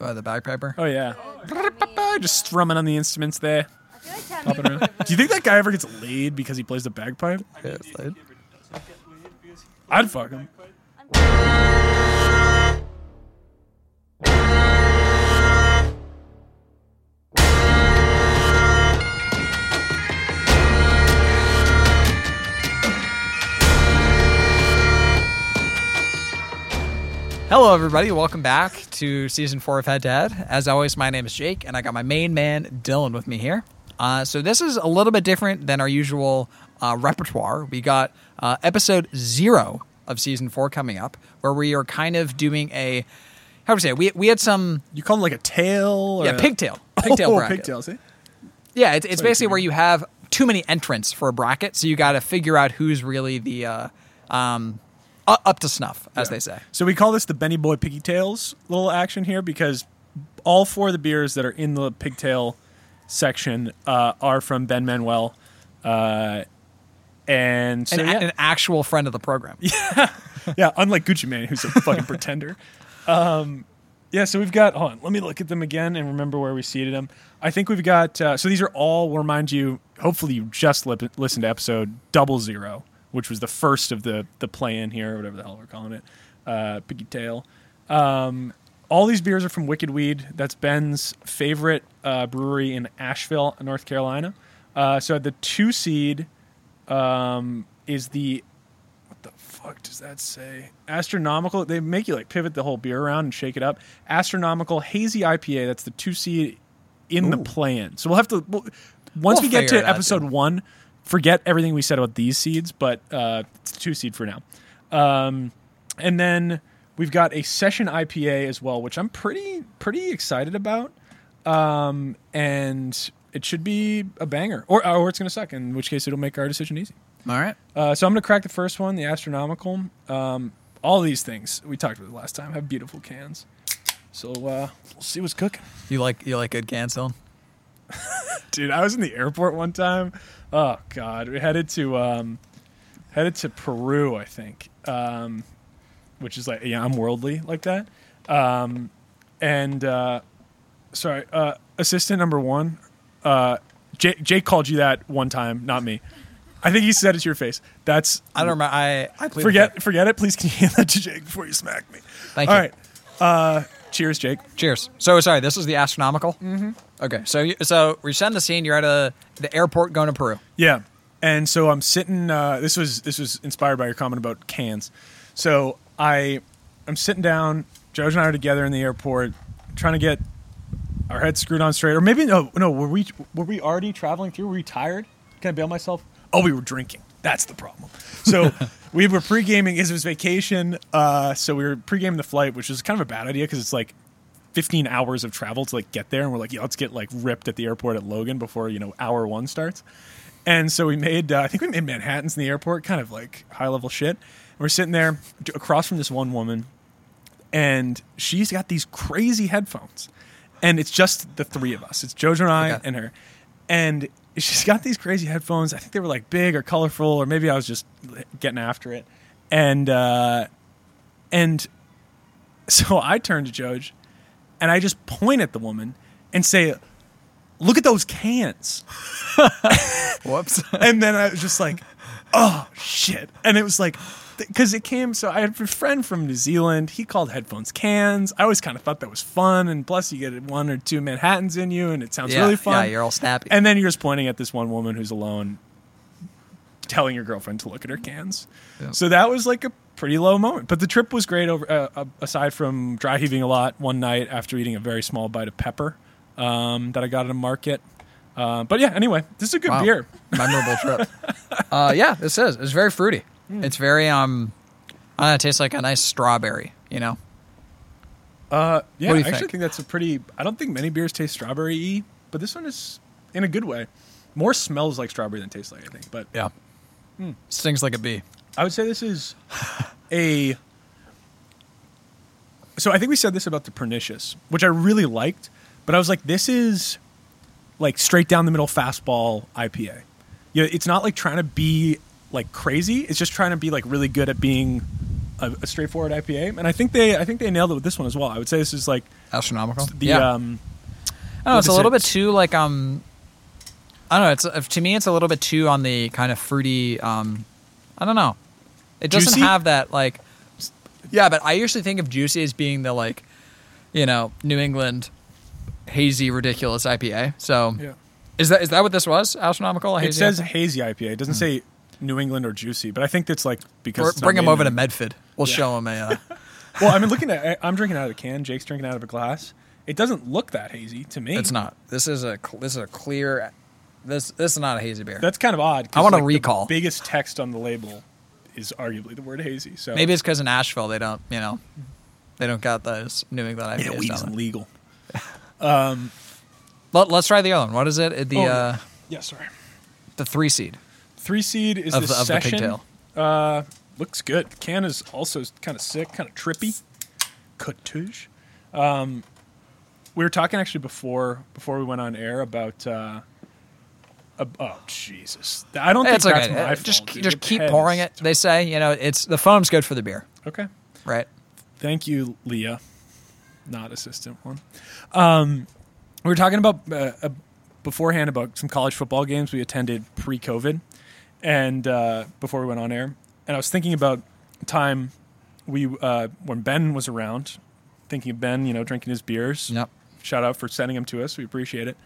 Uh, the bagpiper. Oh yeah, just strumming on the instruments there. I feel like Popping around. Do you think that guy ever gets laid because he plays the bagpipe? Yeah, it's like- I'd fuck him. Hello, everybody. Welcome back to season four of Head to Head. As always, my name is Jake, and I got my main man Dylan with me here. Uh, so this is a little bit different than our usual uh, repertoire. We got uh, episode zero of season four coming up, where we are kind of doing a how do we say? it? We we had some You call him like a tail? Or yeah a- pigtail pigtail oh, bracket. pigtail. See? Yeah, it's, it's Sorry, basically where you have too many entrants for a bracket, so you got to figure out who's really the uh, um, up to snuff, as Yeah. they say. So we call this the Benny Boy Piggy Tails little action here because all four of the beers that are in the pigtail section uh, are from Ben Manuel. Uh, and so, An, yeah. an actual friend of the program. yeah, yeah, unlike Gucci Man, who's a fucking pretender. Um, yeah, so we've got. Hold on, let me look at them again and remember where we seated them. I think we've got. Uh, so these are all. We'll remind you. Hopefully, you just lip, listened to episode double zero, which was the first of the the play in here, or whatever the hell we're calling it. Uh, Piggy Tail. Um, all these beers are from Wicked Weed. That's Ben's favorite uh, brewery in Asheville, North Carolina. Uh, so the two seed um, is the what the fuck does that say? Astronomical. They make you like pivot the whole beer around and shake it up. Astronomical hazy IPA. That's the two seed in the Ooh. plan. So we'll have to we'll, once We'll we get to it out, episode one. Forget everything we said about these seeds, but uh, it's two seed for now. Um, and then we've got a session IPA as well, which I'm pretty pretty excited about. Um, and it should be a banger, or or it's gonna suck. In which case, it'll make our decision easy. All right. Uh, so I'm going to crack the first one, the astronomical. Um, all these things we talked about last time have beautiful cans. So uh, we'll see what's cooking. You like you like good cans, Dylan? Dude, I was in the airport one time. Oh God, we headed to um, headed to Peru, I think, um, which is like yeah, I'm worldly like that. Um, and uh, sorry, uh, assistant number one, uh, Jake, Jake called you that one time, not me. I think he said it to your face. That's I don't remember. I I forget forget it. Please can you hand that to Jake before you smack me? Thank All you. right. Uh, cheers, Jake. Cheers. So sorry, this is the astronomical. Mm-hmm. Okay, so you, so we're setting the scene. You're at a the airport going to Peru. Yeah. And so I'm sitting. Uh, this was this was inspired by your comment about cans. So I I'm sitting down. George and I are together in the airport, trying to get our heads screwed on straight. Or maybe no, no. Were we were we already traveling through? Were we tired? Can I bail myself? Oh, we were drinking. That's the problem. So we were pre gaming. It was vacation. Uh, so we were pre gaming the flight, which is kind of a bad idea because it's like 15 hours of travel to like get there and we're like yeah let's get like ripped at the airport at logan before you know hour one starts and so we made uh, i think we made manhattans in the airport kind of like high level shit and we're sitting there across from this one woman and she's got these crazy headphones and it's just the three of us it's jojo and i Okay. and her and she's got these crazy headphones i think they were like big or colorful or maybe i was just getting after it and uh and so i turn to Joj and I just point at the woman and say, "Look at those cans." Whoops. And then I was just like, "Oh shit!" And it was like, because it came. So I had a friend from New Zealand. He called headphones cans. I always kind of thought that was fun, and plus you get one or two Manhattans in you, and it sounds yeah, really fun. Yeah, you're all snappy. and then you're just pointing at this one woman who's alone, telling your girlfriend to look at her cans. Yeah. So that was like a pretty low moment. But the trip was great. Over uh, uh, aside from dry heaving a lot one night after eating a very small bite of pepper um, that I got at a market. Uh, but yeah, anyway, this is a good Wow. beer. Memorable trip. uh, yeah, this is. It's very fruity. Hmm. It's very um. I don't know, it tastes like a nice strawberry. You know. Uh, yeah, I actually think? think that's a pretty. I don't think many beers taste strawberry y, but this one is in a good way. More smells like strawberry than tastes like. I think, but Yeah. Hmm. Stings like a bee. I would say this is a. So I think we said this about the pernicious, which I really liked, but I was like, this is like straight down the middle fastball IPA. You know, it's not like trying to be like crazy. It's just trying to be like really good at being a, a straightforward IPA, and I think they I think they nailed it with this one as well. I would say this is like Astronomical. the yeah. um, I don't know, it's a little it? bit too like um I don't know, it's to me it's a little bit too on the kind of fruity um I don't know. It doesn't Juicy? have that like Yeah, but I usually think of juicy as being the like you know, New England hazy ridiculous IPA. So yeah. is that is that what this was? Astronomical It says IPA? hazy IPA. It doesn't say New England or juicy, but I think that's like because Or it's bring them over to Medford. We'll Yeah. show them a uh, Well, I mean, looking at I'm drinking out of a can. Jake's drinking out of a glass. It doesn't look that hazy to me. It's not. This is a this is a clear this this is not a hazy beer. That's kind of odd. I want to like, the recall. biggest text on the label is arguably the word hazy. So Maybe it's because in Asheville they don't, you know, they don't got those New England yeah, IPAs weed's down there. illegal. Let, us try the other one. What is it? The Oh, uh, Yeah, sorry. the three seed Three seed is of the, of session. pigtail. Uh, looks good. The can is also kind of sick, kind of trippy. Cottage. Um, we were talking actually before before we went on air about. Uh, oh Jesus! I don't It's think that's my Uh, fault. just dude. just keep pouring it. They say you know it's the foam's good for the beer, Okay. right? Thank you, Leah. Not assistant one. Um, we were talking about uh, uh, beforehand about some college football games we attended pre-COVID, and uh, before we went on air, and I was thinking about time we uh, when Ben was around, thinking of Ben, you know, drinking his beers. Yep. Shout out for sending them to us. We appreciate it.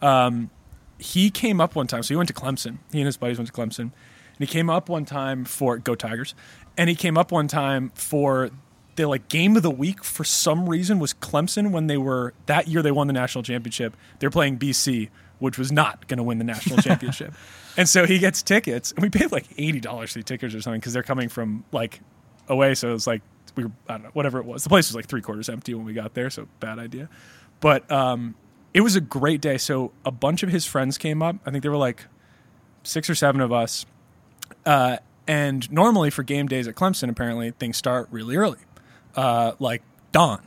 Um, he came up one time. So he went to Clemson. He and his buddies went to Clemson. And he came up one time for Go Tigers. And he came up one time for the like game of the week for some reason was Clemson when they were that year they won the national championship. They're playing BC, which was not going to win the national championship. And so he gets tickets, and we paid like eighty dollars for the tickets or something because they're coming from like away. So it was like we were I don't know whatever it was. The place was like three quarters empty when we got there, so bad idea. But um, it was a great day. So a bunch of his friends came up. I think there were like six or seven of us. Uh, and normally for game days at Clemson, apparently things start really early, uh, like dawn.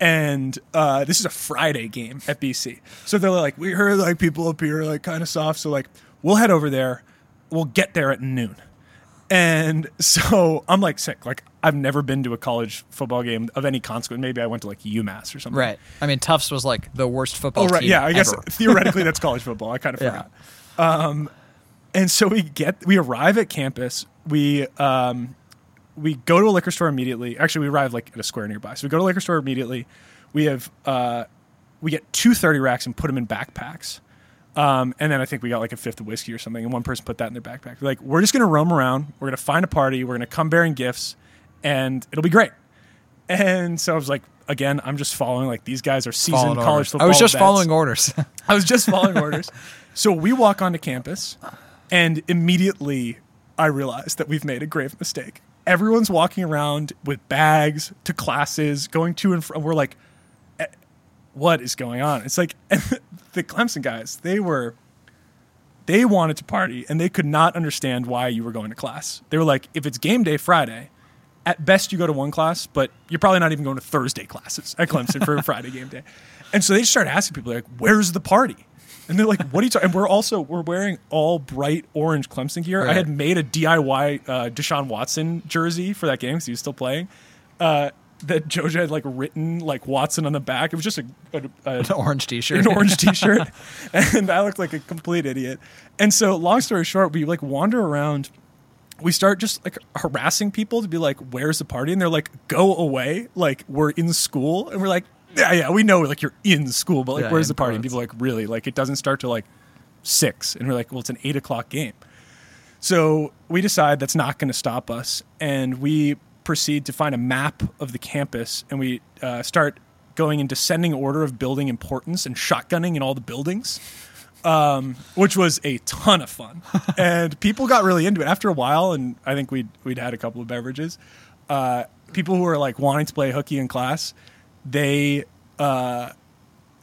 And uh, this is a Friday game at BC. So they're like, we heard like people up here like kind of soft. So like, we'll head over there. We'll get there at noon. And so I'm like sick. Like I've never been to a college football game of any consequence. Maybe I went to like UMass or something. Right. I mean, Tufts was like the worst football Oh right, yeah. I guess ever. theoretically that's college football. I kind of Yeah. forgot. Um, and so we get we arrive at campus. We um, we go to a liquor store immediately. Actually, we arrive like at a square nearby. So we go to a liquor store immediately. We have uh, we get two 30 racks and put them in backpacks. Um, and then I think we got like a fifth of whiskey or something, and one person put that in their backpack. We're like, we're just gonna roam around. We're gonna find a party. We're gonna come bearing gifts, and it'll be great. And so I was like, again, I'm just following like these guys are seasoned college orders. football. I was just vets. following orders. I was just following orders. So we walk onto campus, and immediately I realize that we've made a grave mistake. Everyone's walking around with bags to classes, going to and from. We're like, "Eh, what is going on? It's like the Clemson guys. They were. They wanted to party, and they could not understand why you were going to class. They were like, if it's game day Friday, at best you go to one class, but you're probably not even going to Thursday classes at Clemson for a Friday game day. And so they just started asking people like, "Where's the party?" And they're like, "What are you talking?" And we're also we're wearing all bright orange Clemson gear. I had made a DIY uh, Deshaun Watson jersey for that game because he was still playing. Uh, that Jojo had like written like Watson on the back. It was just a, a, a An orange T-shirt. an orange t-shirt and i looked like a complete idiot and so long story short we like wander around we start just like harassing people to be like where's the party and they're like go away like we're in school and we're like yeah yeah we know like you're in school but like Yeah, where's the party? And people are like really? Like it doesn't start till like six. And we're like well it's an eight o'clock game. So we decide that's not going to stop us, and we proceed to find a map of the campus, and we uh, start going in descending order of building importance and shotgunning in all the buildings, um, which was a ton of fun. and people got really into it. After a while, and I think we'd we'd had a couple of beverages. Uh, people who were like wanting to play hooky in class, they uh,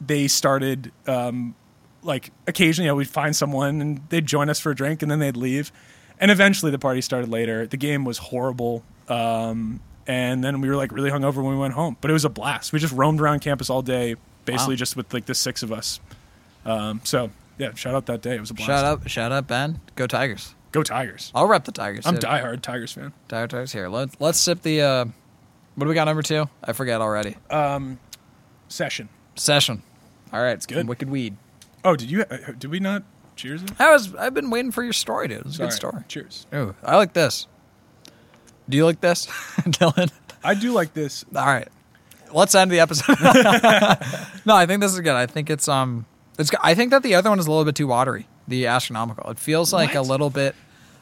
they started um, like occasionally you know, we'd find someone and they'd join us for a drink and then they'd leave and eventually the party started later the game was horrible um, and then we were like really hungover when we went home but it was a blast we just roamed around campus all day basically Wow. just with like the six of us um, so yeah shout out that day it was a blast Shout out, shout out, Ben. Go Tigers. Go Tigers. I'll rep the Tigers. I'm dude. diehard Tigers fan. Tiger Tigers here. Let, let's sip the. Uh, what do we got number two? I forget already. Session. Session. All right, it's good. Wicked weed. Oh, did you? Uh, did we not? Cheers. it? I was. I've been waiting for your story, dude. It's a good Sorry. story. Cheers. Ooh, I like this. Do you like this, Dylan? I do like this. All right, let's end the episode. no, I think this is good. I think it's um, it's. I think that the other one is a little bit too watery. The astronomical. It feels like a What? little bit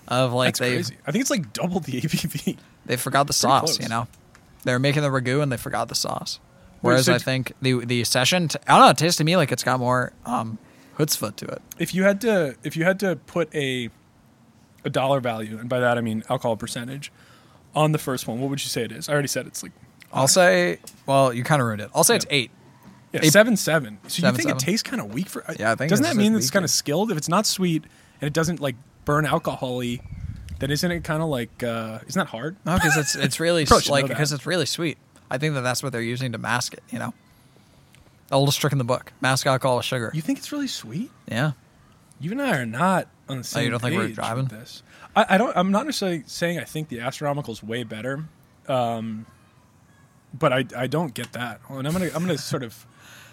of like That's they crazy. I think it's like double the ABV. they forgot the sauce. close. You know, they were making the ragu and they forgot the sauce. Whereas so I think the the session, t- I don't know, it tastes to me like it's got more um, chutzpah to it. If you had to, if you had to put a a dollar value, and by that I mean alcohol percentage, on the first one, what would you say it is? I already said it's like I'll say, well, you kind of ruined it. I'll say it's eight. yeah, Eight- seven seven. So Seven, you think seven. it tastes kind of weak for? Yeah, I think Doesn't it's that mean it's kind of skilled? If it's not sweet and it doesn't like burn alcohol-y, then isn't it kind of like uh, isn't that hard? No, because it's it's really s- like because it's really sweet. I think that that's what they're using to mask it. You know, the oldest trick in the book: mask alcohol with sugar. You think it's really sweet? yeah, You and I are not on the same. Oh, you don't think we're page driving? with this? I, I don't. I'm not necessarily saying I think the astronomical is way better, um, but I I don't get that. And I'm gonna I'm gonna sort of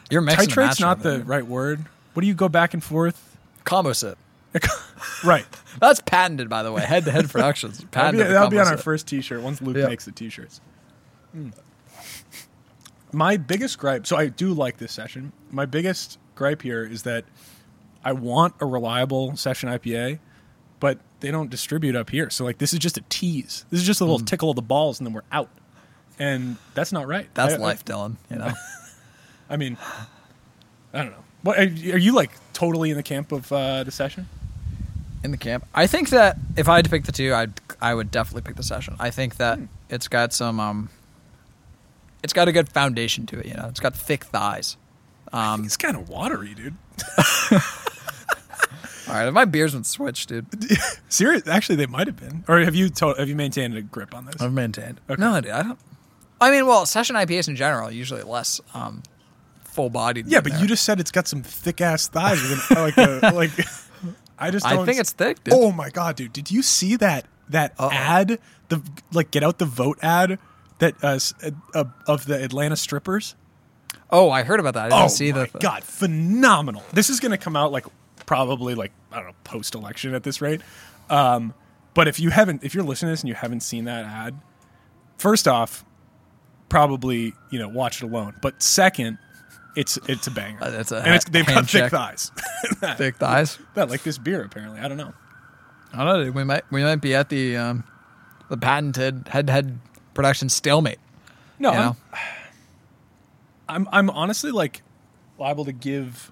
you're mixing and titrate's matching not the right word. What do you go back and forth? combo sip. right. That's patented, by the way. Head to Head Productions. That'll be, that'll be on our first T-shirt once Luke Yeah. makes the T-shirts. Hmm. My biggest gripe. So I do like this session. My biggest gripe here is that I want a reliable session IPA, but they don't distribute up here. So like this is just a tease. This is just a little tickle of the balls, and then we're out. And that's not right. That's I- I- life, Dylan. You know. I mean, I don't know. What are you are you, like totally in the camp of uh, the session? In the camp. I think that if I had to pick the two, I'd I would definitely pick the session. I think that Hmm. it's got some um, it's got a good foundation to it. You know, it's got thick thighs. Um, It's kind of watery, dude. all right, if my beers been switched, dude. Serious? Actually, they might have been. Or have you to- have you maintained a grip on this? I've maintained. Okay. No, dude, I don't. I mean, well, session IPAs in general are usually less um, full bodied. Yeah, but you just said it's got some thick ass thighs. with an- like, a, like, I just. I Don't think it's thick, dude. Oh my god, dude! Did you see that that Uh-oh. ad? The like, get out the vote ad that uh, uh, of the Atlanta strippers. Oh, I heard about that. I didn't oh see my the. god, phenomenal! This is going to come out like probably like I don't know post election at this rate. Um, but if you haven't, if you're listening to this and you haven't seen that ad, first off, probably you know watch it alone. But second, it's it's a banger. Uh, it's a and it's, they've got thick check. thighs. thick thighs. that like this beer apparently. I don't know. I don't know. We might we might be at the um, the patented head to head production stalemate. No, You I'm. I'm I'm honestly like liable to give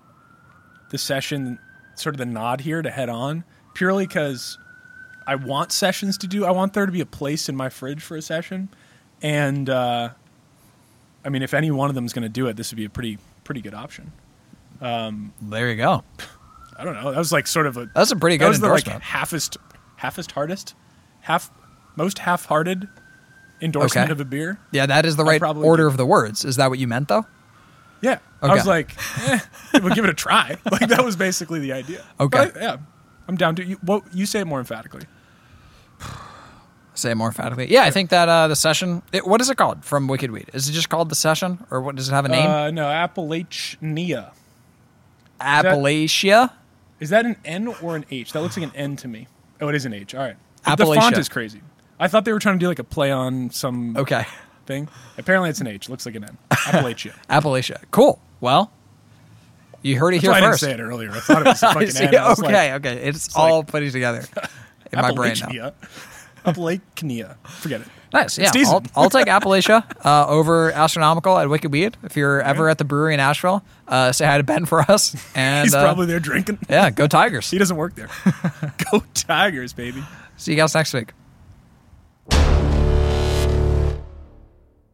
the session sort of the nod here to head on purely because I want sessions to do. I want there to be a place in my fridge for a session, and uh, I mean, if any one of them is going to do it, this would be a pretty pretty good option. There you go. I don't know. That was like sort of a That's a pretty that good was the like endorsement. halfest halfest hardest half most half hearted endorsement Okay. of a beer. yeah, that is the right order of the words. Is that what you meant, though? Yeah. I was like, eh, we'll give it a try. Like that was basically the idea. Okay. I- yeah. I'm down to you. What you say it more emphatically? Say it more emphatically. Yeah, I think that uh, the session. It, what is it called from Wicked Weed? Is it just called the session, or what does it have a name? Uh, no, Appalachia. Appalachia. Is that an N or an H? That looks like an N to me. Oh, it is an H. All right. The font is crazy. I thought they were trying to do like a play on some Okay, thing. Apparently, it's an H. Looks like an N. Appalachia. Appalachia. Cool. Well, you heard it That's here why I didn't say it earlier. I thought it was a fucking see. N. Okay, like, okay. It's, like- all putting together in my brain now. Appalachia. Forget it. Nice. Yeah. I'll, I'll take Appalachia uh, over Astronomical at Wicked Weed. If you're ever at the brewery in Asheville, uh, say hi to Ben for us. And He's uh, probably there drinking. yeah, go Tigers. He doesn't work there. Go Tigers, baby. See you guys next week.